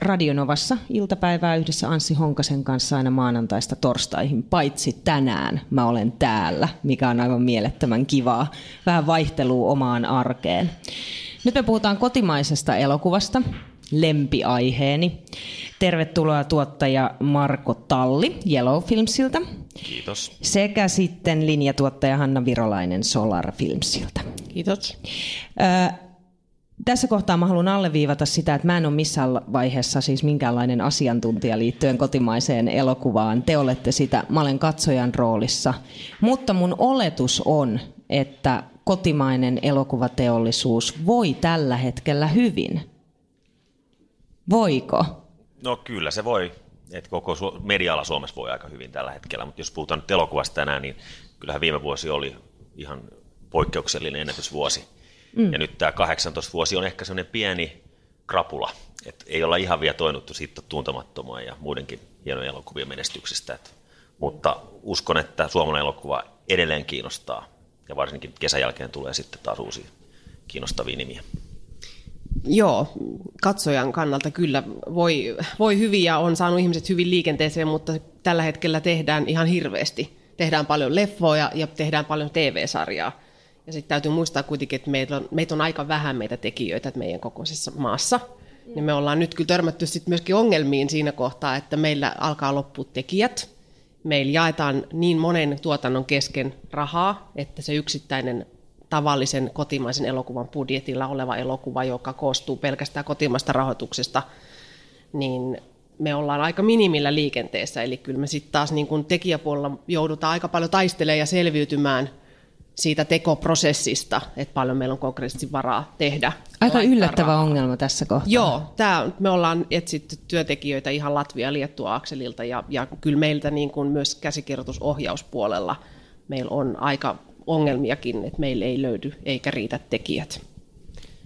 Radionovassa iltapäivää yhdessä Anssi Honkasen kanssa aina maanantaista torstaihin, paitsi tänään mä olen täällä, mikä on aivan mielettömän kivaa. Vähän vaihtelua omaan arkeen. Nyt me puhutaan kotimaisesta elokuvasta, lempiaiheeni. Tervetuloa tuottaja Marko Talli Yellow Filmsiltä. Kiitos. Sekä sitten linjatuottaja Hanna Virolainen Solar Filmsiltä. Kiitos. Tässä kohtaa mä haluan alleviivata sitä, että mä en ole missään vaiheessa siis minkäänlainen asiantuntija liittyen kotimaiseen elokuvaan. Te olette sitä, mä olen katsojan roolissa. Mutta mun oletus on, että kotimainen elokuvateollisuus voi tällä hetkellä hyvin. Voiko? No kyllä se voi. Et koko media Suomessa voi aika hyvin tällä hetkellä, mutta jos puhutaan nyt elokuvasta tänään, niin kyllähän viime vuosi oli ihan poikkeuksellinen ennätysvuosi. Mm. Ja nyt tämä 18 vuosi on ehkä sellainen pieni krapula, että ei olla ihan vielä toinuttu siitä tuntemattomaan ja muidenkin hienojen elokuvien menestyksestä. Et, mutta uskon, että suomalainen elokuva edelleen kiinnostaa ja varsinkin kesän jälkeen tulee sitten taas uusia kiinnostavia nimiä. Joo, katsojan kannalta kyllä voi, voi hyvin ja on saanut ihmiset hyvin liikenteeseen, mutta tällä hetkellä tehdään ihan hirveästi. Tehdään paljon leffoja ja tehdään paljon TV-sarjaa. Ja sitten täytyy muistaa kuitenkin, että meitä on, meitä on aika vähän meitä tekijöitä meidän kokoisessa maassa. Ja me ollaan nyt kyllä törmätty sit myöskin ongelmiin siinä kohtaa, että meillä alkaa loppua tekijät. Meillä jaetaan niin monen tuotannon kesken rahaa, että se yksittäinen tavallisen kotimaisen elokuvan budjetilla oleva elokuva, joka koostuu pelkästään kotimaista rahoituksesta, niin me ollaan aika minimillä liikenteessä. Eli kyllä me sitten taas niin kun tekijäpuolella joudutaan aika paljon taistelemaan ja selviytymään siitä tekoprosessista, että paljon meillä on konkreettisesti varaa tehdä. Aika yllättävä rahaa. ongelma tässä kohtaa. Joo, tää, me ollaan etsitty työntekijöitä ihan Latvia Liettua akselilta ja, ja kyllä meiltä niin kuin myös käsikirjoitusohjauspuolella meillä on aika ongelmiakin, että meillä ei löydy eikä riitä tekijät.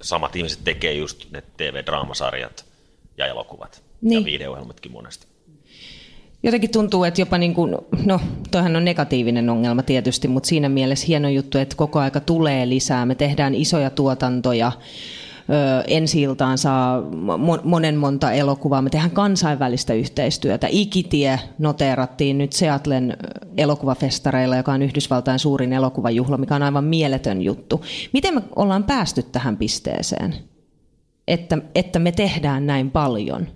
Samat ihmiset tekee just ne TV-draamasarjat ja elokuvat niin. ja videoohjelmatkin monesti. Jotenkin tuntuu, että jopa niin kuin, no toihan on negatiivinen ongelma tietysti, mutta siinä mielessä hieno juttu, että koko aika tulee lisää. Me tehdään isoja tuotantoja, ensi iltaan saa monen monta elokuvaa. Me tehdään kansainvälistä yhteistyötä. Ikitie noteerattiin nyt Seatlen elokuvafestareilla, joka on Yhdysvaltain suurin elokuvajuhla, mikä on aivan mieletön juttu. Miten me ollaan päästy tähän pisteeseen, että, että me tehdään näin paljon?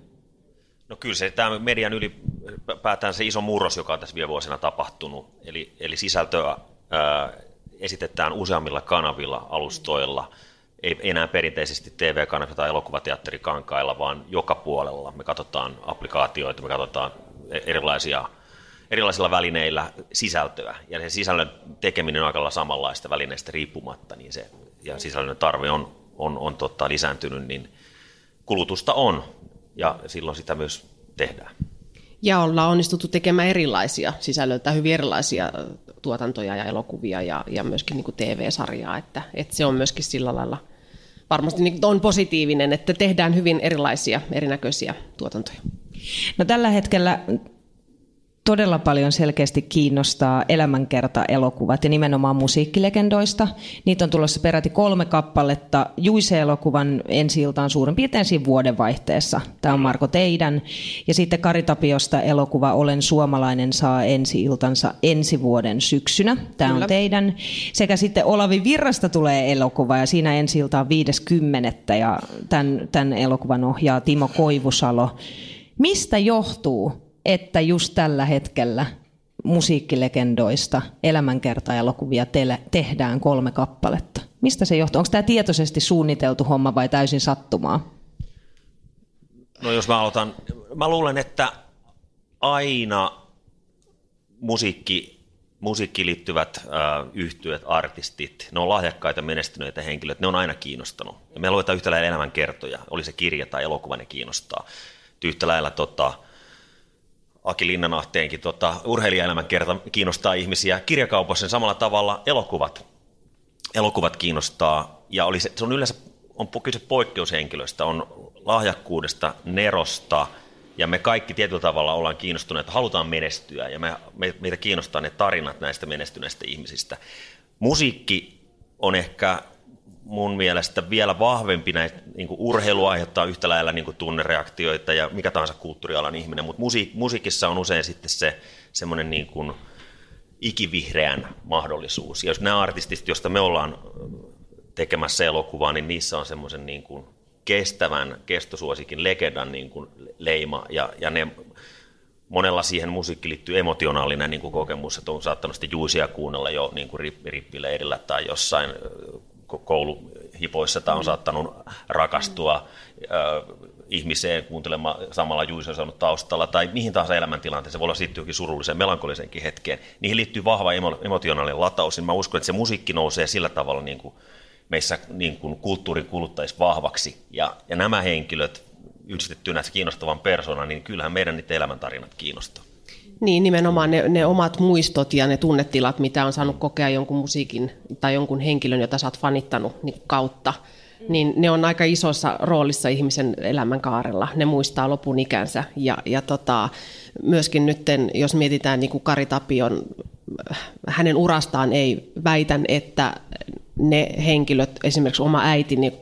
No kyllä se tämä median ylipäätään se iso murros, joka on tässä viime vuosina tapahtunut, eli, eli sisältöä ää, esitetään useammilla kanavilla, alustoilla – ei enää perinteisesti TV-kanavilla tai elokuvateatterikankailla, vaan joka puolella. Me katsotaan applikaatioita, me katsotaan e- erilaisia, erilaisilla välineillä sisältöä. Ja se sisällön tekeminen on aika samanlaista välineistä riippumatta, niin se, ja sisällön tarve on, on, on tota, lisääntynyt, niin kulutusta on, ja silloin sitä myös tehdään. Ja ollaan onnistuttu tekemään erilaisia sisällöltä, hyvin erilaisia tuotantoja ja elokuvia ja, ja myöskin niin kuin TV-sarjaa, että, että se on myöskin sillä lailla varmasti niin on positiivinen, että tehdään hyvin erilaisia, erinäköisiä tuotantoja. No tällä hetkellä todella paljon selkeästi kiinnostaa elämänkerta-elokuvat ja nimenomaan musiikkilegendoista. Niitä on tulossa peräti kolme kappaletta Juise-elokuvan ensi iltaan suurin piirtein siinä vuodenvaihteessa. Tämä on Marko Teidän. Ja sitten Kari Tapiosta elokuva Olen suomalainen saa ensi iltansa ensi vuoden syksynä. Tämä Kyllä. on teidän. Sekä sitten Olavi Virrasta tulee elokuva ja siinä ensi ilta on 50. ja tämän, tämän elokuvan ohjaa Timo Koivusalo. Mistä johtuu, että just tällä hetkellä musiikkilegendoista elämänkerta-elokuvia te- tehdään kolme kappaletta. Mistä se johtuu? Onko tämä tietoisesti suunniteltu homma vai täysin sattumaa? No jos mä aloitan, mä luulen, että aina musiikki, musiikkiin liittyvät äh, yhtyöt, artistit, ne on lahjakkaita, menestyneitä henkilöitä, ne on aina kiinnostanut. Ja me luetaan yhtä lailla elämänkertoja, oli se kirja tai elokuva, ne kiinnostaa. Yhtä lailla tota, Aki Linnanahteenkin tota, urheilijaelämän kerta kiinnostaa ihmisiä. Kirjakaupassa samalla tavalla elokuvat, elokuvat kiinnostaa. Ja oli se, se on yleensä on kyse poikkeushenkilöstä, on lahjakkuudesta, nerosta, ja me kaikki tietyllä tavalla ollaan kiinnostuneita, halutaan menestyä, ja me, me, meitä kiinnostaa ne tarinat näistä menestyneistä ihmisistä. Musiikki on ehkä mun mielestä vielä vahvempi näitä, niin kuin urheilu aiheuttaa yhtä lailla niin kuin tunnereaktioita ja mikä tahansa kulttuurialan ihminen, mutta musiik- musiikissa on usein sitten se semmoinen niin kuin ikivihreän mahdollisuus. Ja jos nämä artistit, joista me ollaan tekemässä elokuvaa, niin niissä on semmoisen niin kuin kestävän kestosuosikin legendan niin kuin leima ja, ja ne monella siihen musiikki liittyy emotionaalinen niin kuin kokemus, että on saattanut sitten juisia kuunnella jo niin kuin rippileirillä tai jossain kouluhipoissa tai on saattanut rakastua äh, ihmiseen kuuntelemaan samalla juisia saanut taustalla tai mihin tahansa elämäntilanteeseen, se voi olla sitten jokin surulliseen, melankoliseenkin hetkeen. Niihin liittyy vahva emotionaalinen lataus, niin mä uskon, että se musiikki nousee sillä tavalla niin kuin meissä niin kuin kulttuurin kuluttajissa vahvaksi. Ja, ja nämä henkilöt yhdistettynä kiinnostavan persona, niin kyllähän meidän niitä elämäntarinat kiinnostaa. Niin, nimenomaan ne, ne omat muistot ja ne tunnetilat, mitä on saanut kokea jonkun musiikin tai jonkun henkilön, jota sä oot fanittanut niin kautta, niin ne on aika isossa roolissa ihmisen elämänkaarella. Ne muistaa lopun ikänsä. Ja, ja tota, myöskin nyt, jos mietitään niin kuin Kari Tapion, hänen urastaan ei väitän, että ne henkilöt, esimerkiksi oma äitini 6-7,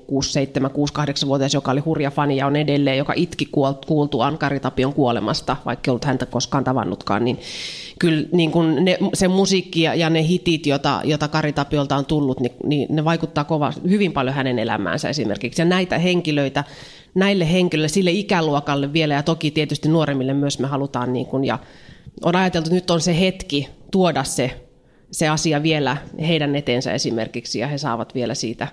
6-8-vuotias, joka oli hurja fani ja on edelleen, joka itki kuultuaan Kari Tapion kuolemasta, vaikka ei ollut häntä koskaan tavannutkaan, niin kyllä niin kun ne, se musiikki ja ne hitit, jota, jota Kari Tapiolta on tullut, niin, niin ne vaikuttaa kova, hyvin paljon hänen elämäänsä esimerkiksi. Ja näitä henkilöitä, näille henkilöille, sille ikäluokalle vielä ja toki tietysti nuoremmille myös me halutaan, niin kun, ja on ajateltu, että nyt on se hetki tuoda se se asia vielä heidän eteensä esimerkiksi ja he saavat vielä siitä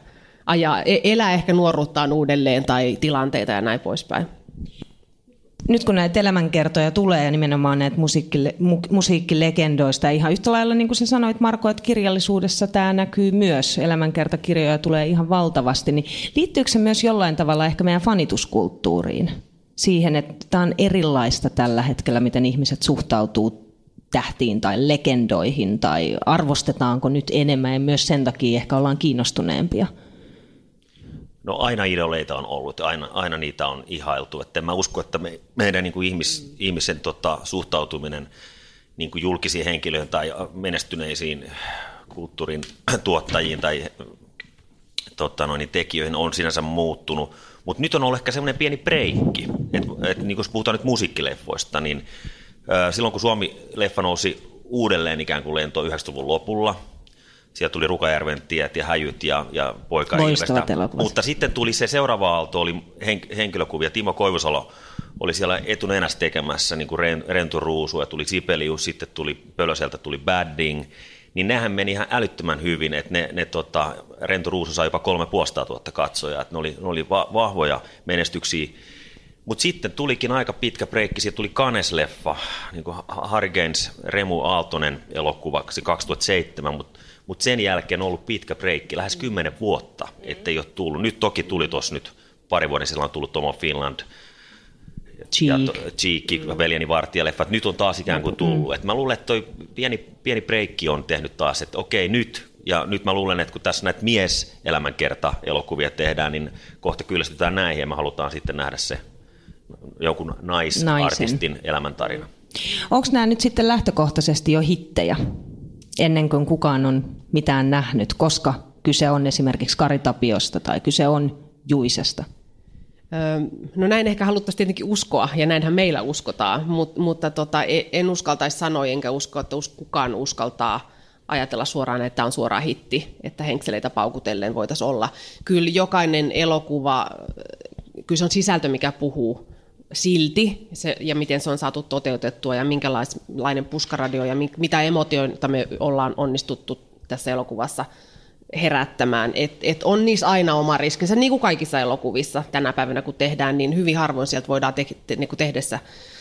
ajaa, e-, elää ehkä nuoruuttaan uudelleen tai tilanteita ja näin poispäin. Nyt kun näitä elämänkertoja tulee ja nimenomaan näitä musiikkile, mu, musiikkilegendoista, ihan yhtä lailla niin kuin sä sanoit Marko, että kirjallisuudessa tämä näkyy myös, elämänkertakirjoja tulee ihan valtavasti, niin liittyykö se myös jollain tavalla ehkä meidän fanituskulttuuriin? Siihen, että tämä on erilaista tällä hetkellä, miten ihmiset suhtautuu tähtiin tai legendoihin tai arvostetaanko nyt enemmän ja myös sen takia ehkä ollaan kiinnostuneempia? No aina idoleita on ollut, aina, aina niitä on ihailtu. Että mä usko, että me, meidän niin kuin ihmis, ihmisen tota, suhtautuminen niin kuin julkisiin henkilöihin tai menestyneisiin kulttuurin tuottajiin tai tota, noin, tekijöihin on sinänsä muuttunut. Mutta nyt on ollut ehkä semmoinen pieni breikki, että et, niin kun puhutaan nyt musiikkileffoista, niin Silloin kun Suomi-leffa nousi uudelleen ikään kuin lento 90-luvun lopulla, sieltä tuli Rukajärven tiet ja häjyt ja, ja poika Mutta sitten tuli se seuraava aalto, oli henkilökuvia. Timo Koivusalo oli siellä etunenässä tekemässä niin kuin Rentu Ruusu ja tuli Sipelius, sitten tuli Pölöseltä tuli Badding. Niin nehän meni ihan älyttömän hyvin, että ne, ne tota, Rentu Ruusu sai jopa kolme puolesta tuotta katsojaa, että ne oli, ne oli va- vahvoja menestyksiä mutta sitten tulikin aika pitkä breikki, siitä tuli Kanes-leffa, niin kuin Harry Gaines, Remu Aaltonen elokuvaksi 2007, mutta mut sen jälkeen on ollut pitkä breikki, lähes kymmenen vuotta, ettei ole tullut. Nyt toki tuli tuossa nyt pari vuoden sillä on tullut Tomo Finland, Cheek. ja to, Cheek, veljeni vartijaleffat, nyt on taas ikään kuin tullut. Mm. Et mä luulen, että toi pieni, pieni breikki on tehnyt taas, että okei nyt, ja nyt mä luulen, että kun tässä näitä mies-elämänkerta-elokuvia tehdään, niin kohta kyllästytään näihin ja me halutaan sitten nähdä se jonkun naisartistin elämäntarina. Onko nämä nyt sitten lähtökohtaisesti jo hittejä ennen kuin kukaan on mitään nähnyt, koska kyse on esimerkiksi Karitapiosta tai kyse on Juisesta? No näin ehkä haluttaisiin tietenkin uskoa, ja näinhän meillä uskotaan, mutta, mutta tota, e, en uskaltaisi sanoa, enkä usko, että kukaan uskaltaa ajatella suoraan, että on suoraan hitti, että henkseleitä paukutellen voitaisiin olla. Kyllä jokainen elokuva, kyllä se on sisältö, mikä puhuu silti se, ja miten se on saatu toteutettua ja minkälainen puskaradio ja mitä emotioita me ollaan onnistuttu tässä elokuvassa herättämään. Et, et on niissä aina oma riskinsä, niin kuin kaikissa elokuvissa tänä päivänä kun tehdään, niin hyvin harvoin sieltä voidaan te, te, niin kuin tehdessä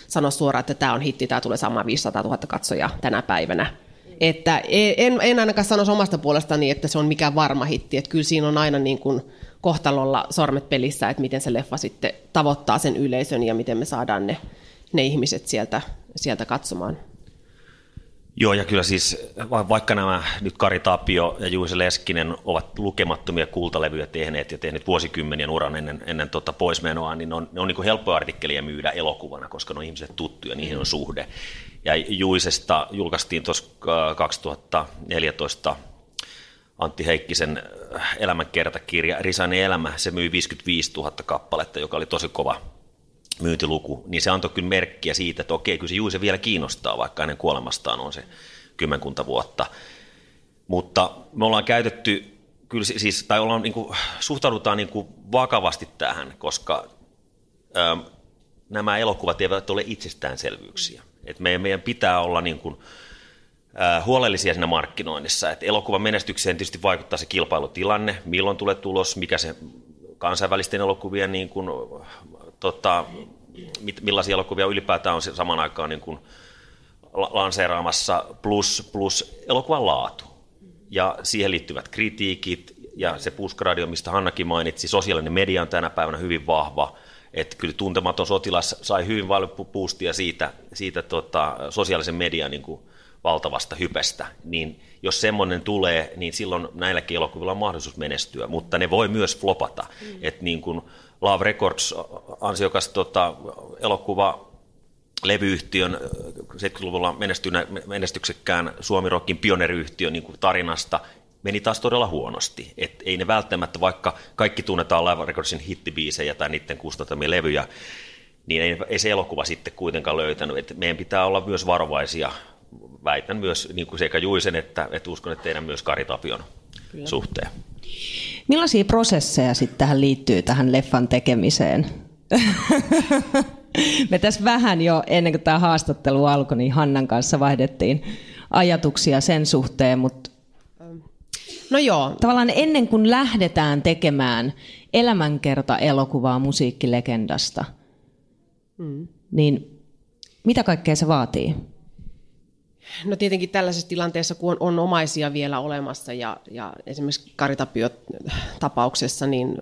sanoa suoraan, että tämä on hitti, tämä tulee saamaan 500 000 katsojaa tänä päivänä. Että en, en ainakaan sanoisi omasta puolestani, että se on mikään varma hitti, että kyllä siinä on aina niin kuin, kohtalolla sormet pelissä, että miten se leffa sitten tavoittaa sen yleisön ja miten me saadaan ne ne ihmiset sieltä, sieltä katsomaan. Joo, ja kyllä siis vaikka nämä nyt Kari Tapio ja Juise Leskinen ovat lukemattomia kultalevyjä tehneet ja tehneet vuosikymmenien uran ennen, ennen tota poismenoa, niin ne on, ne on niin helppoja artikkeleja myydä elokuvana, koska ne on ihmiset tuttuja, niihin on suhde. Ja Juisesta julkaistiin tuossa 2014 Antti Heikkisen elämänkertakirja Risainen elämä, se myi 55 000 kappaletta, joka oli tosi kova myyntiluku, niin se antoi kyllä merkkiä siitä, että okei, kyllä se Juise vielä kiinnostaa, vaikka hänen kuolemastaan on se kymmenkunta vuotta. Mutta me ollaan käytetty, kyllä siis, tai ollaan, niin kuin, suhtaudutaan niin kuin vakavasti tähän, koska ö, nämä elokuvat eivät ole itsestäänselvyyksiä. Et meidän, meidän pitää olla niin kuin, ö, huolellisia siinä markkinoinnissa. Et elokuvan menestykseen tietysti vaikuttaa se kilpailutilanne, milloin tulee tulos, mikä se kansainvälisten elokuvien niin kuin, tota, millaisia elokuvia ylipäätään on saman aikaan niin kuin lanseeraamassa, plus, plus elokuvan laatu. Ja siihen liittyvät kritiikit ja se puskaradio, mistä Hannakin mainitsi, sosiaalinen media on tänä päivänä hyvin vahva, että kyllä tuntematon sotilas sai hyvin paljon puustia siitä, siitä tota, sosiaalisen median niin kuin valtavasta hypestä, niin jos semmoinen tulee, niin silloin näilläkin elokuvilla on mahdollisuus menestyä, mutta ne voi myös flopata. Mm. Että niin kuin Love Records, ansiokas tota, elokuva levyyhtiön 70-luvulla menestyksekkään Suomi-rockin pioneeriyhtiön niin tarinasta meni taas todella huonosti. Et ei ne välttämättä, vaikka kaikki tunnetaan Live Recordsin hittibiisejä tai niiden kustantamia levyjä, niin ei, ei se elokuva sitten kuitenkaan löytänyt. Et meidän pitää olla myös varovaisia. Väitän myös niin kuin sekä Juisen että, että uskon, että teidän myös Kari Tapion Kyllä. suhteen. Millaisia prosesseja sitten tähän liittyy tähän leffan tekemiseen? Me tässä vähän jo ennen kuin tämä haastattelu alkoi, niin Hannan kanssa vaihdettiin ajatuksia sen suhteen, mutta No joo. Tavallaan ennen kuin lähdetään tekemään elämänkerta-elokuvaa musiikkilegendasta, mm. niin mitä kaikkea se vaatii? No tietenkin tällaisessa tilanteessa, kun on, on omaisia vielä olemassa ja, ja esimerkiksi Karitapio-tapauksessa, niin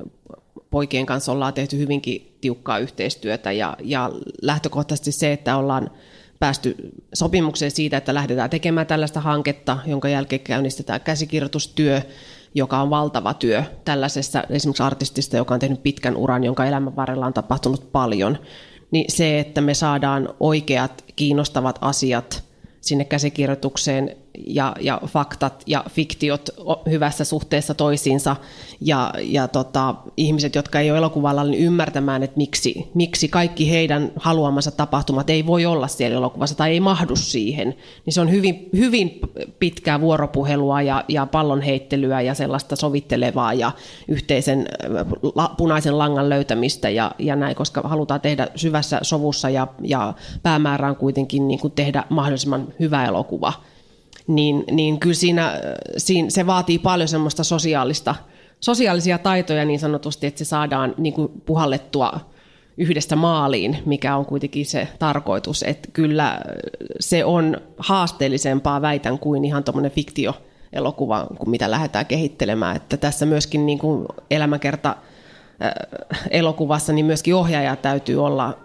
poikien kanssa ollaan tehty hyvinkin tiukkaa yhteistyötä ja, ja lähtökohtaisesti se, että ollaan päästy sopimukseen siitä, että lähdetään tekemään tällaista hanketta, jonka jälkeen käynnistetään käsikirjoitustyö, joka on valtava työ tällaisessa esimerkiksi artistista, joka on tehnyt pitkän uran, jonka elämän varrella on tapahtunut paljon, niin se, että me saadaan oikeat, kiinnostavat asiat sinne käsikirjoitukseen ja, ja faktat ja fiktiot hyvässä suhteessa toisiinsa ja, ja tota, ihmiset, jotka ei ole elokuvalla, niin ymmärtämään, että miksi, miksi kaikki heidän haluamansa tapahtumat ei voi olla siellä elokuvassa tai ei mahdu siihen. Niin se on hyvin, hyvin pitkää vuoropuhelua ja, ja pallonheittelyä ja sellaista sovittelevaa ja yhteisen la, punaisen langan löytämistä ja, ja näin, koska halutaan tehdä syvässä sovussa ja, ja päämäärä on kuitenkin niin kuin tehdä mahdollisimman hyvä elokuva niin, niin kyllä siinä, siinä, se vaatii paljon semmoista sosiaalista, sosiaalisia taitoja niin sanotusti, että se saadaan niin kuin puhallettua yhdestä maaliin, mikä on kuitenkin se tarkoitus. Että kyllä se on haasteellisempaa, väitän, kuin ihan tuommoinen fiktioelokuva, kuin mitä lähdetään kehittelemään. Että tässä myöskin niin kuin elämäkerta Äh, elokuvassa, niin myöskin ohjaaja täytyy olla,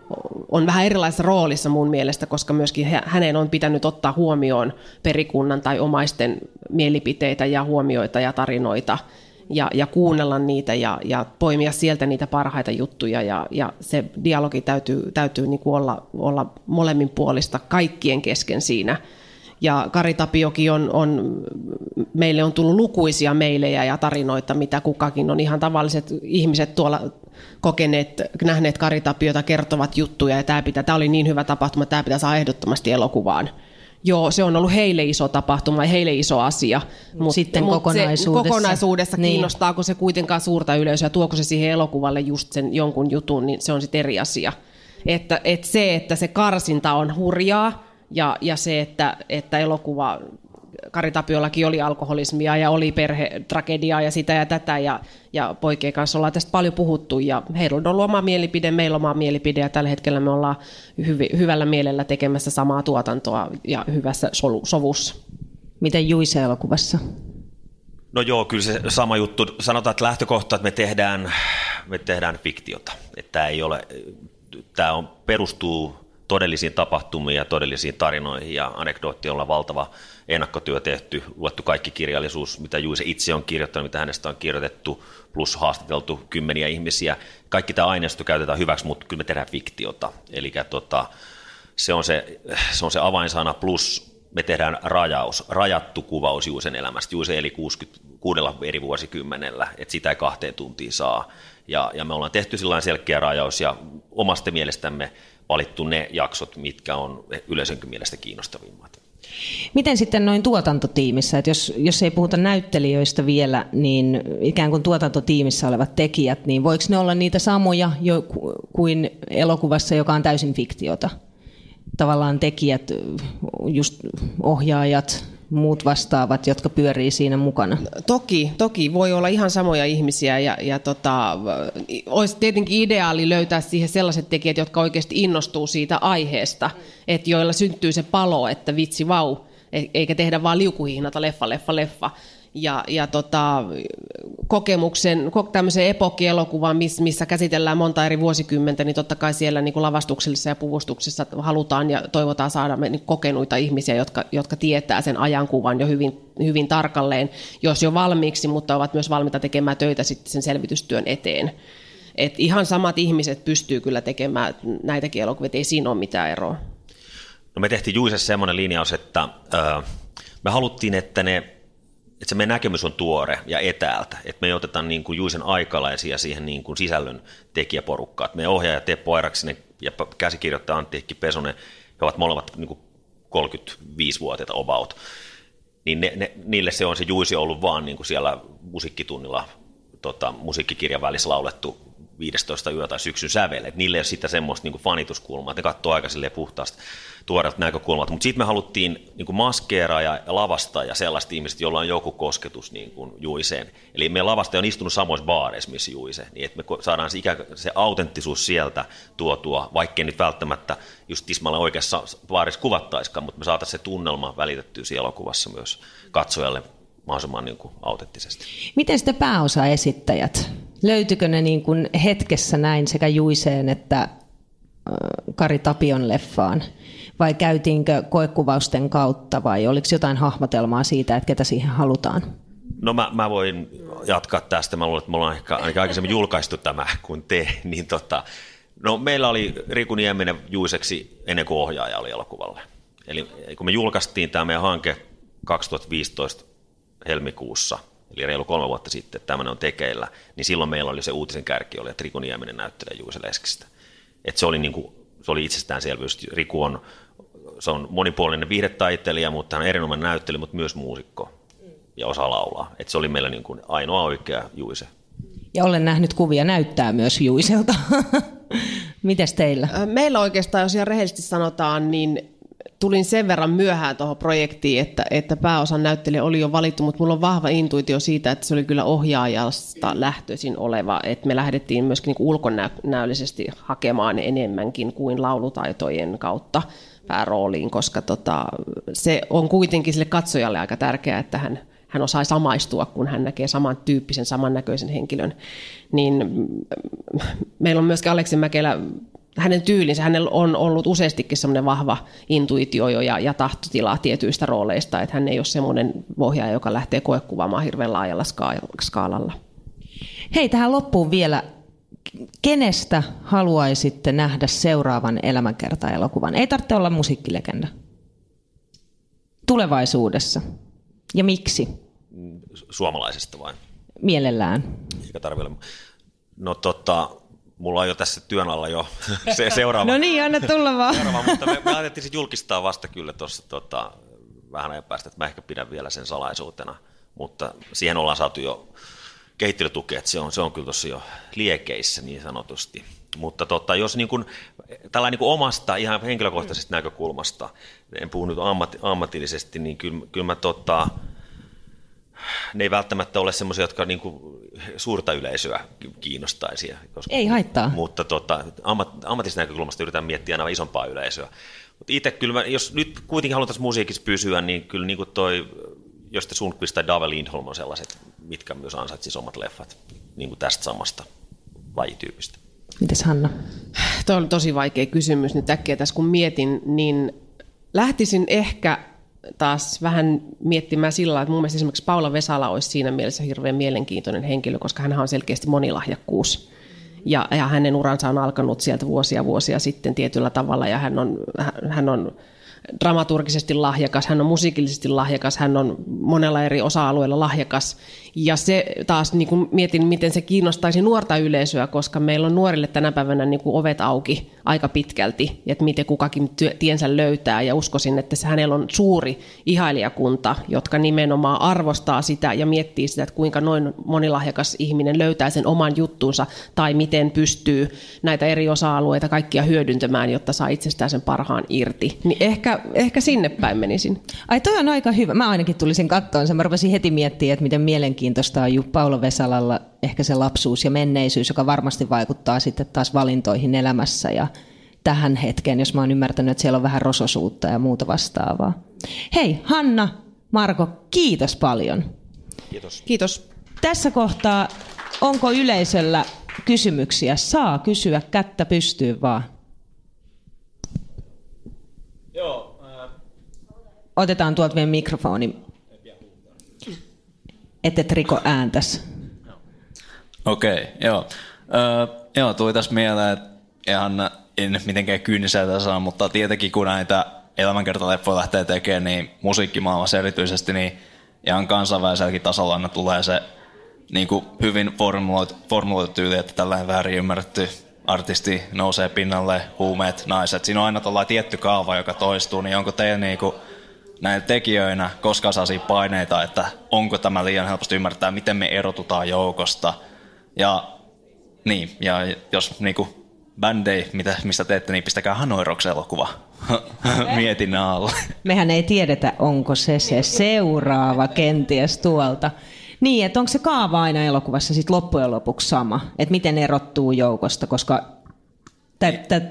on vähän erilaisessa roolissa mun mielestä, koska myöskin hänen on pitänyt ottaa huomioon perikunnan tai omaisten mielipiteitä ja huomioita ja tarinoita ja, ja kuunnella niitä ja, ja poimia sieltä niitä parhaita juttuja ja, ja se dialogi täytyy, täytyy niin kuin olla, olla molemmin puolista kaikkien kesken siinä ja Kari Tapiokin on, on, meille on tullut lukuisia meilejä ja tarinoita, mitä kukakin on ihan tavalliset ihmiset tuolla kokeneet, nähneet Kari Tapiota, kertovat juttuja ja tämä, pitää, tämä oli niin hyvä tapahtuma, tämä pitää saada ehdottomasti elokuvaan. Joo, se on ollut heille iso tapahtuma ja heille iso asia. Mutta sitten mut kokonaisuudessa, se kokonaisuudessa niin. kiinnostaako se kuitenkaan suurta yleisöä, tuoko se siihen elokuvalle just sen jonkun jutun, niin se on sitten eri asia. Että, että se, että se karsinta on hurjaa, ja, ja se, että, että elokuva Kari Tapiolakin oli alkoholismia ja oli perhetragediaa ja sitä ja tätä ja, ja poikien kanssa ollaan tästä paljon puhuttu ja heillä on ollut oma mielipide, meillä on oma mielipide ja tällä hetkellä me ollaan hyvi, hyvällä mielellä tekemässä samaa tuotantoa ja hyvässä sovussa. Miten Juise elokuvassa? No joo, kyllä se sama juttu. Sanotaan, että lähtökohta, että me tehdään, me tehdään fiktiota. Että tämä ei ole, tämä on, perustuu todellisiin tapahtumiin ja todellisiin tarinoihin ja anekdootti on valtava ennakkotyö tehty, luettu kaikki kirjallisuus, mitä Juise itse on kirjoittanut, mitä hänestä on kirjoitettu, plus haastateltu kymmeniä ihmisiä. Kaikki tämä aineisto käytetään hyväksi, mutta kyllä me tehdään fiktiota. Eli tota, se, on se, se on se avainsana, plus me tehdään rajaus, rajattu kuvaus Juusen elämästä. Juuse eli 66 eri vuosikymmenellä, että sitä ei kahteen tuntiin saa. Ja, ja me ollaan tehty sellainen selkeä rajaus ja omasta mielestämme valittu ne jaksot, mitkä on yleisönkin mielestä kiinnostavimmat. Miten sitten noin tuotantotiimissä, että jos, jos ei puhuta näyttelijöistä vielä, niin ikään kuin tuotantotiimissä olevat tekijät, niin voiko ne olla niitä samoja jo kuin elokuvassa, joka on täysin fiktiota? Tavallaan tekijät, just ohjaajat, muut vastaavat, jotka pyörii siinä mukana? Toki, toki voi olla ihan samoja ihmisiä ja, ja tota, olisi tietenkin ideaali löytää siihen sellaiset tekijät, jotka oikeasti innostuu siitä aiheesta, että joilla syntyy se palo, että vitsi vau, e, eikä tehdä vaan liukuhihnata leffa, leffa, leffa ja, ja tota, kokemuksen, tämmöisen epokkielokuvan, missä käsitellään monta eri vuosikymmentä, niin totta kai siellä niin kuin lavastuksellisessa ja puvustuksessa halutaan ja toivotaan saada niin kokenuita ihmisiä, jotka, jotka tietää sen ajankuvan jo hyvin, hyvin tarkalleen, jos jo valmiiksi, mutta ovat myös valmiita tekemään töitä sitten sen selvitystyön eteen. Et ihan samat ihmiset pystyy kyllä tekemään näitäkin elokuvia, ei siinä ole mitään eroa. No me tehtiin Juisessa semmoinen linjaus, että ö, me haluttiin, että ne että se meidän näkemys on tuore ja etäältä, että me ei oteta niin kuin Juisen aikalaisia siihen niin kuin sisällön tekijäporukkaan. Me ohjaaja Teppo Airaksinen ja käsikirjoittaja Antti Hikki Pesonen, he ovat molemmat niin kuin 35-vuotiaita about, niin ne, ne, niille se on se Juisi ollut vaan niin kuin siellä musiikkitunnilla tota, musiikkikirjan välissä laulettu 15 yö tai syksyn sävel, että niille ei ole sitä semmoista niin fanituskulmaa, että ne katsoo aika puhtaasti tuoreelta näkökulmalta, mutta sitten me haluttiin niin maskeeraa ja lavasta ja sellaista ihmistä, jolla on joku kosketus niin kuin Juiseen. Eli meidän lavasta on istunut samoissa baareissa, missä Juise, niin että me saadaan se, ikään, se autenttisuus sieltä tuotua, vaikkei nyt välttämättä just tismalla oikeassa baarissa kuvattaisikaan, mutta me saataisiin se tunnelma välitettyä siellä elokuvassa myös katsojalle mahdollisimman niin kuin autenttisesti. Miten sitten pääosa-esittäjät? Löytyykö ne niin kuin hetkessä näin sekä Juiseen että Kari Tapion leffaan? Vai käytiinkö koekuvausten kautta vai oliko jotain hahmotelmaa siitä, että ketä siihen halutaan? No mä, mä voin jatkaa tästä. Mä luulen, että me ollaan ehkä ainakin aikaisemmin julkaistu tämä kuin te. Niin tota, no meillä oli Riku Nieminen Juiseksi ennen kuin ohjaaja oli elokuvalle. Eli kun me julkaistiin tämä meidän hanke 2015 helmikuussa, eli reilu kolme vuotta sitten, että tämmöinen on tekeillä, niin silloin meillä oli se uutisen kärki, oli, että Riku Nieminen näyttelee Juise Leskistä. Että se oli, niin kuin, se oli itsestäänselvyys. Riku on, se on monipuolinen viihdetaiteilija, mutta hän on erinomainen näyttelijä, mutta myös muusikko ja osaa laulaa. Et se oli meillä niin kuin ainoa oikea Juise. Ja olen nähnyt kuvia näyttää myös Juiselta. Mites teillä? Meillä oikeastaan, jos ihan rehellisesti sanotaan, niin tulin sen verran myöhään tuohon projektiin, että, että pääosan näyttelijä oli jo valittu, mutta mulla on vahva intuitio siitä, että se oli kyllä ohjaajasta lähtöisin oleva, että me lähdettiin myöskin niin ulkonäöllisesti hakemaan enemmänkin kuin laulutaitojen kautta päärooliin, koska tota, se on kuitenkin sille katsojalle aika tärkeää, että hän, hän osaa samaistua, kun hän näkee samantyyppisen, samannäköisen henkilön. Niin meillä on myöskin Aleksi Mäkelä hänen tyylinsä, hänellä on ollut useastikin semmoinen vahva intuitio ja, ja tahtotila tietyistä rooleista, että hän ei ole semmoinen ohjaaja, joka lähtee koekuvaamaan hirveän laajalla skaalalla. Hei, tähän loppuun vielä. Kenestä haluaisitte nähdä seuraavan elämänkerta-elokuvan? Ei tarvitse olla musiikkilegenda. Tulevaisuudessa. Ja miksi? Suomalaisesta vain. Mielellään. Eikä tarvitse. No tota, mulla on jo tässä työn alla jo se seuraava. no niin, anna tulla vaan. seuraava, mutta me, me sitten julkistaa vasta kyllä tuossa tota, vähän ajan päästä, että mä ehkä pidän vielä sen salaisuutena, mutta siihen ollaan saatu jo kehittelytukea, että se on, se on kyllä tuossa jo liekeissä niin sanotusti. Mutta tota, jos niin kuin, tällainen niin omasta ihan henkilökohtaisesta mm. näkökulmasta, en puhu nyt ammat, ammatillisesti, niin kyllä, kyllä mä tota, ne ei välttämättä ole semmoisia, jotka niin kuin suurta yleisöä kiinnostaisi. Koska, ei haittaa. Mutta tota, ammat, ammatisesta näkökulmasta yritetään miettiä aina isompaa yleisöä. Mutta itse kyllä, mä, jos nyt kuitenkin halutaan musiikissa pysyä, niin kyllä niin kuin toi, jos te Sundqvist tai Dave Lindholm on sellaiset, mitkä myös ansaitsisivat omat leffat niin kuin tästä samasta lajityypistä. Mites Hanna? Tuo on tosi vaikea kysymys nyt äkkiä tässä kun mietin, niin lähtisin ehkä taas vähän miettimään sillä että mun mielestä esimerkiksi Paula Vesala olisi siinä mielessä hirveän mielenkiintoinen henkilö, koska hän on selkeästi monilahjakkuus. Ja, ja hänen uransa on alkanut sieltä vuosia vuosia sitten tietyllä tavalla ja hän on, hän on dramaturgisesti lahjakas, hän on musiikillisesti lahjakas, hän on monella eri osa-alueella lahjakas. Ja se taas niin kuin mietin, miten se kiinnostaisi nuorta yleisöä, koska meillä on nuorille tänä päivänä niin kuin ovet auki aika pitkälti, että miten kukakin tiensä löytää. Ja uskoisin, että se hänellä on suuri ihailijakunta, jotka nimenomaan arvostaa sitä ja miettii sitä, että kuinka noin monilahjakas ihminen löytää sen oman juttunsa tai miten pystyy näitä eri osa-alueita kaikkia hyödyntämään, jotta saa itsestään sen parhaan irti. Niin ehkä, ehkä sinne päin menisin. Ai toi on aika hyvä. Mä ainakin tulisin kattoon sen. Mä rupesin heti miettimään, että miten mielenkiintoista on Paulo Vesalalla ehkä se lapsuus ja menneisyys, joka varmasti vaikuttaa sitten taas valintoihin elämässä ja tähän hetkeen, jos mä oon ymmärtänyt, että siellä on vähän rososuutta ja muuta vastaavaa. Hei, Hanna, Marko, kiitos paljon. Kiitos. Kiitos. Tässä kohtaa, onko yleisöllä kysymyksiä? Saa kysyä, kättä pystyy vaan. Joo. Äh... Otetaan tuolta vielä mikrofoni. Ette riko ääntäs. Okei, okay, joo. Öö, joo, tuli tässä mieleen, että ihan en nyt mitenkään kyyniseltä saa, mutta tietenkin kun näitä elämänkertaleffoja lähtee tekemään, niin musiikkimaailmassa erityisesti, niin ihan kansainväliselläkin tasolla aina tulee se niin kuin hyvin formuloitu, tyyli, että tällainen väärin ymmärretty artisti nousee pinnalle, huumeet, naiset. Siinä on aina tietty kaava, joka toistuu, niin onko teidän niin kuin, näin tekijöinä koskaan saa paineita, että onko tämä liian helposti ymmärtää, miten me erotutaan joukosta. Ja niin, ja jos niin kuin, bändei, mitä, mistä teette, niin pistäkää Hanoiroksen elokuva mietin alle. Mehän ei tiedetä, onko se se seuraava kenties tuolta. Niin, että onko se kaava aina elokuvassa sit loppujen lopuksi sama, että miten erottuu joukosta, koska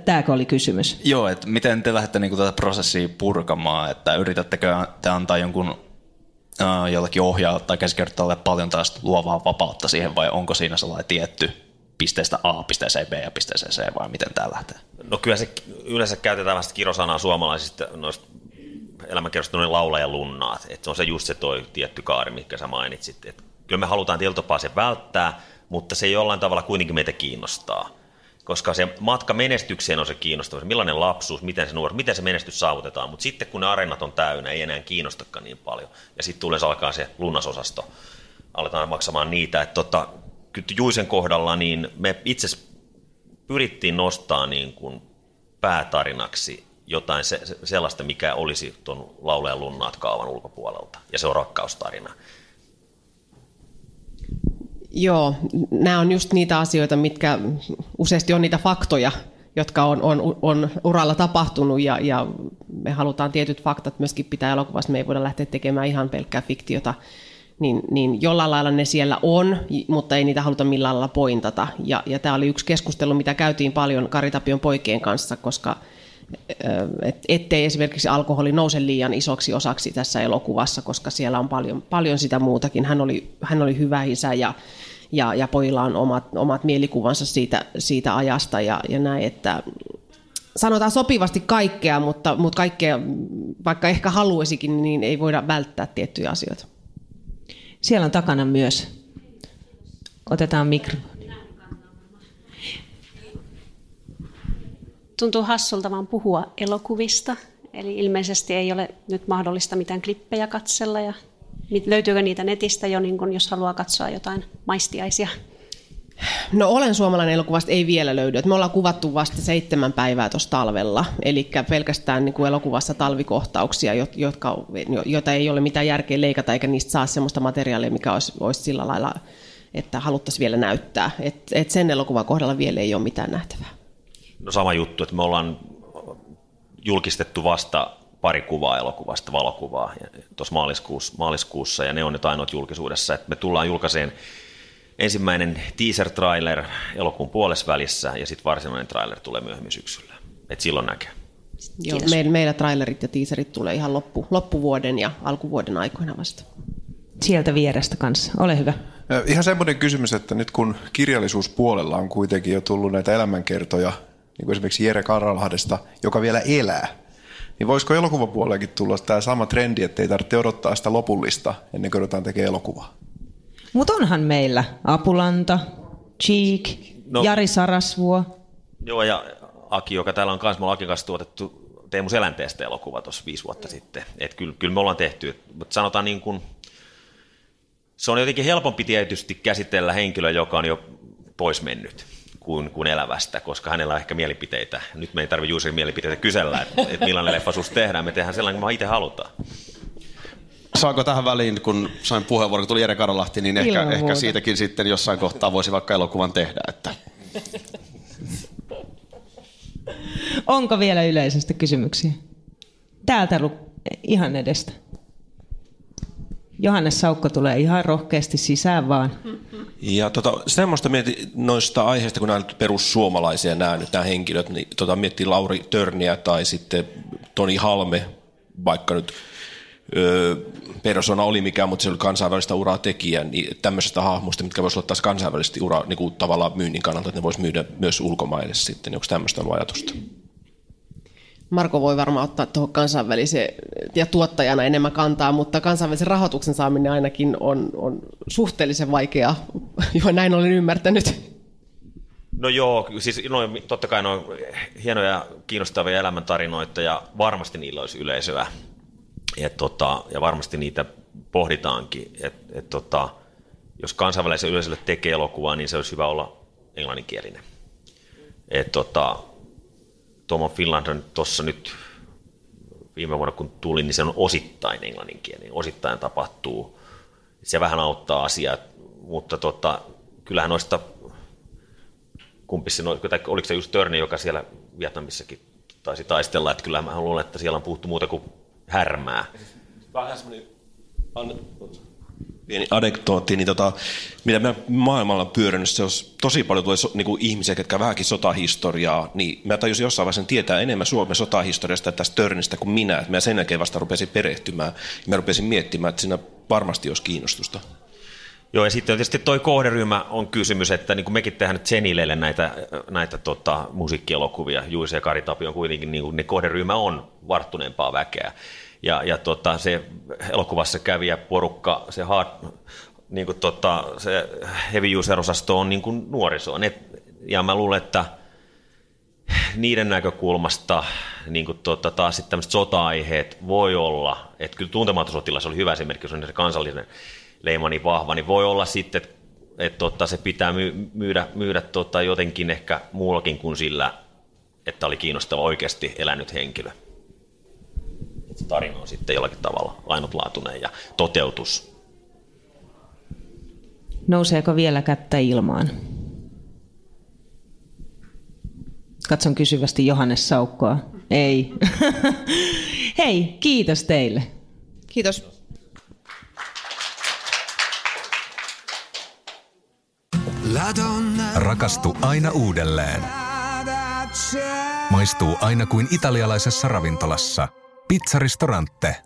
Tämäkö oli kysymys? Joo, että miten te lähdette niinku tätä prosessia purkamaan, että yritättekö te antaa jonkun jollekin ohjaajalle tai käsikirjoittajalle paljon tästä luovaa vapautta siihen vai onko siinä sellainen tietty pisteestä A pisteeseen B ja pisteeseen C vai miten tämä lähtee? No kyllä se yleensä käytetään vasta kirosanaa suomalaisista noista elämänkerrosta noin laulajan lunnaat, että on se just se toi tietty kaari, mikä sä mainitsit. Et kyllä me halutaan tietyllä se välttää, mutta se jollain tavalla kuitenkin meitä kiinnostaa koska se matka menestykseen on se kiinnostava, se millainen lapsuus, miten se nuori, miten se menestys saavutetaan, mutta sitten kun ne areenat on täynnä, ei enää kiinnostakaan niin paljon, ja sitten tulee se alkaa se lunnasosasto, aletaan maksamaan niitä, että tota, Juisen kohdalla niin me itse pyrittiin nostaa niin kuin päätarinaksi jotain se, sellaista, mikä olisi tuon laulajan lunnaat kaavan ulkopuolelta, ja se on rakkaustarina. Joo, nämä on just niitä asioita, mitkä useasti on niitä faktoja, jotka on, on, on uralla tapahtunut ja, ja me halutaan tietyt faktat myöskin pitää elokuvassa. Me ei voida lähteä tekemään ihan pelkkää fiktiota, niin, niin jollain lailla ne siellä on, mutta ei niitä haluta millään lailla pointata. Ja, ja tämä oli yksi keskustelu, mitä käytiin paljon Karitapion poikien kanssa, koska ettei esimerkiksi alkoholi nouse liian isoksi osaksi tässä elokuvassa, koska siellä on paljon, paljon sitä muutakin. Hän oli, hän oli hyvä isä ja, ja, ja pojilla on omat, omat mielikuvansa siitä, siitä ajasta ja, ja näin, että sanotaan sopivasti kaikkea, mutta, mutta kaikkea, vaikka ehkä haluaisikin, niin ei voida välttää tiettyjä asioita. Siellä on takana myös. Otetaan mikro. Tuntuu hassulta vaan puhua elokuvista, eli ilmeisesti ei ole nyt mahdollista mitään klippejä katsella ja Löytyykö niitä netistä jo, niin kun, jos haluaa katsoa jotain maistiaisia? No olen suomalainen elokuvasta ei vielä löydy. Me ollaan kuvattu vasta seitsemän päivää tuossa talvella, eli pelkästään niin kuin elokuvassa talvikohtauksia, jotka, joita ei ole mitään järkeä leikata, eikä niistä saa sellaista materiaalia, mikä olisi, olisi sillä lailla, että haluttaisiin vielä näyttää. Et, et sen elokuvan kohdalla vielä ei ole mitään nähtävää. No sama juttu, että me ollaan julkistettu vasta pari kuvaa elokuvasta, valokuvaa tuossa maaliskuussa, maaliskuussa, ja ne on nyt ainoat julkisuudessa. Et me tullaan julkaiseen ensimmäinen teaser-trailer elokuun puolesvälissä, ja sitten varsinainen trailer tulee myöhemmin syksyllä. Et silloin näkee. Joo, meillä, meillä trailerit ja teaserit tulee ihan loppu, loppuvuoden ja alkuvuoden aikoina vasta. Sieltä vierestä kanssa. Ole hyvä. Ihan semmoinen kysymys, että nyt kun kirjallisuuspuolella on kuitenkin jo tullut näitä elämänkertoja niin kuin esimerkiksi Jere Karalahdesta, joka vielä elää, niin voisiko elokuvapuolellekin tulla tämä sama trendi, että ei tarvitse odottaa sitä lopullista ennen kuin ruvetaan tekemään elokuvaa? Mutta onhan meillä Apulanta, Cheek, no, Jari Sarasvuo. Joo, ja Aki, joka täällä on kanssa, me Akin kanssa tuotettu Teemu Selänteestä elokuva tuossa viisi vuotta sitten. Että kyllä, kyllä me ollaan tehty, mutta sanotaan niin kuin, se on jotenkin helpompi tietysti käsitellä henkilöä, joka on jo pois mennyt kuin, kuin elävästä, koska hänellä on ehkä mielipiteitä. Nyt me ei tarvitse Juusin mielipiteitä kysellä, että, että millainen leffa susta tehdään. Me tehdään sellainen, kuin me itse halutaan. Saanko tähän väliin, kun sain puheenvuoron, kun tuli Jere Karolahti, niin ehkä, ehkä siitäkin sitten jossain kohtaa voisi vaikka elokuvan tehdä. Että. Onko vielä yleisesti kysymyksiä? Täältä ihan edestä. Johannes Saukko tulee ihan rohkeasti sisään vaan. Ja tota, semmoista mietin noista aiheista, kun nämä nyt perussuomalaisia nämä, nyt nämä henkilöt, niin tota, miettii Lauri Törniä tai sitten Toni Halme, vaikka nyt öö, persona oli mikään, mutta se oli kansainvälistä uraa tekijä, niin tämmöisestä hahmosta, mitkä voisivat olla taas kansainvälisesti uraa niin kuin tavallaan myynnin kannalta, että ne voisi myydä myös ulkomaille sitten, onko tämmöistä ajatusta? Marko voi varmaan ottaa tuohon kansainväliseen ja tuottajana enemmän kantaa, mutta kansainvälisen rahoituksen saaminen ainakin on, on suhteellisen vaikeaa, jo näin olen ymmärtänyt. No joo, siis no, totta kai ne on hienoja, kiinnostavia elämäntarinoita ja varmasti niillä olisi yleisöä. Et, tota, ja varmasti niitä pohditaankin, että et, tota, jos kansainväliselle yleisölle tekee elokuvaa, niin se olisi hyvä olla englanninkielinen. Et, tota, Tom Finland tuossa nyt viime vuonna kun tuli, niin se on osittain englanninkielinen, osittain tapahtuu. Se vähän auttaa asiaa, mutta tota, kyllähän noista, kumpi se, oliko se just Törni, joka siellä Vietnamissakin taisi taistella, että kyllähän mä luulen, että siellä on puhuttu muuta kuin härmää. Vähän semmoinen pieni anekdootti, niin tota, mitä mä maailmalla on pyörinyt, se olisi tosi paljon tulee so, niin kuin ihmisiä, jotka vähänkin sotahistoriaa, niin mä tajusin jossain vaiheessa tietää enemmän Suomen sotahistoriasta tästä Törnistä kuin minä, että mä sen jälkeen vasta rupesin perehtymään, ja mä rupesin miettimään, että siinä varmasti olisi kiinnostusta. Joo, ja sitten tietysti toi kohderyhmä on kysymys, että niin kuin mekin tehdään nyt Senilelle näitä, näitä tota, musiikkielokuvia, Juise ja Kari Tapio on kuitenkin, niin kuin, ne kohderyhmä on varttuneempaa väkeä. Ja, ja tota, se elokuvassa kävijä porukka, se, hard, niin kuin tota, se heavy user-osasto on niin kuin. Ne, ja mä luulen, että niiden näkökulmasta niin kuin tota, taas sitten tämmöiset sota-aiheet voi olla, että kyllä tuntematon sotilas oli hyvä esimerkki, jos on se kansallinen leima niin vahva, niin voi olla sitten, että että tota, se pitää myydä, myydä tota, jotenkin ehkä muullakin kuin sillä, että oli kiinnostava oikeasti elänyt henkilö tarina on sitten jollakin tavalla ainutlaatuinen ja toteutus. Nouseeko vielä kättä ilmaan? Katson kysyvästi Johannes Saukkoa. Ei. Hei, kiitos teille. Kiitos. Rakastu aina uudelleen. Maistuu aina kuin italialaisessa ravintolassa – Pizzaristorante.